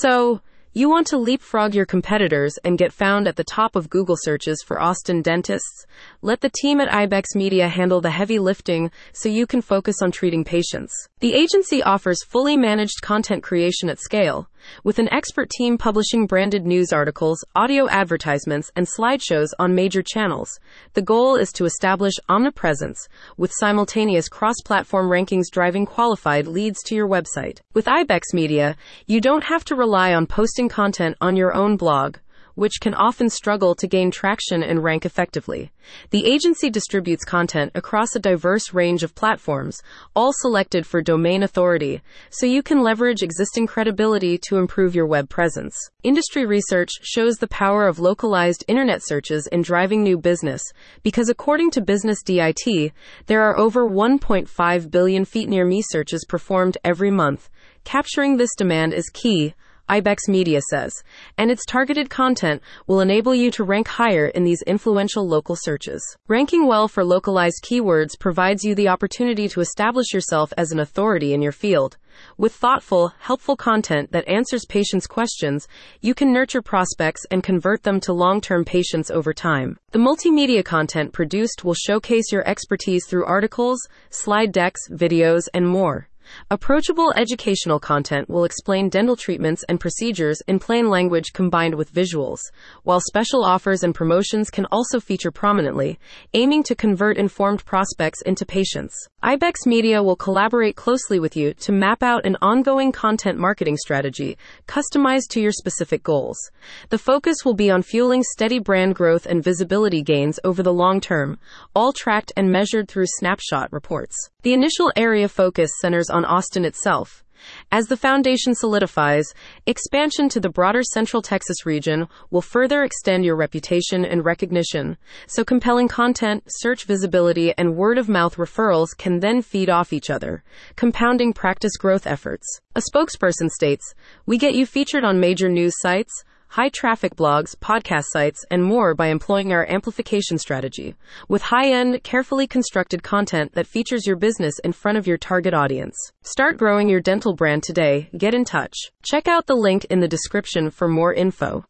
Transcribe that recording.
So, you want to leapfrog your competitors and get found at the top of Google searches for Austin dentists? Let the team at Ibex Media handle the heavy lifting so you can focus on treating patients. The agency offers fully managed content creation at scale, with an expert team publishing branded news articles, audio advertisements, and slideshows on major channels. The goal is to establish omnipresence with simultaneous cross platform rankings driving qualified leads to your website. With Ibex Media, you don't have to rely on posting content on your own blog which can often struggle to gain traction and rank effectively. The agency distributes content across a diverse range of platforms, all selected for domain authority, so you can leverage existing credibility to improve your web presence. Industry research shows the power of localized internet searches in driving new business, because according to Business DIT, there are over 1.5 billion feet near me searches performed every month. Capturing this demand is key Ibex Media says, and its targeted content will enable you to rank higher in these influential local searches. Ranking well for localized keywords provides you the opportunity to establish yourself as an authority in your field. With thoughtful, helpful content that answers patients' questions, you can nurture prospects and convert them to long term patients over time. The multimedia content produced will showcase your expertise through articles, slide decks, videos, and more. Approachable educational content will explain dental treatments and procedures in plain language combined with visuals, while special offers and promotions can also feature prominently, aiming to convert informed prospects into patients. Ibex Media will collaborate closely with you to map out an ongoing content marketing strategy customized to your specific goals. The focus will be on fueling steady brand growth and visibility gains over the long term, all tracked and measured through snapshot reports. The initial area focus centers on Austin itself. As the foundation solidifies, expansion to the broader Central Texas region will further extend your reputation and recognition. So compelling content, search visibility, and word of mouth referrals can then feed off each other, compounding practice growth efforts. A spokesperson states, We get you featured on major news sites high traffic blogs, podcast sites, and more by employing our amplification strategy with high end, carefully constructed content that features your business in front of your target audience. Start growing your dental brand today. Get in touch. Check out the link in the description for more info.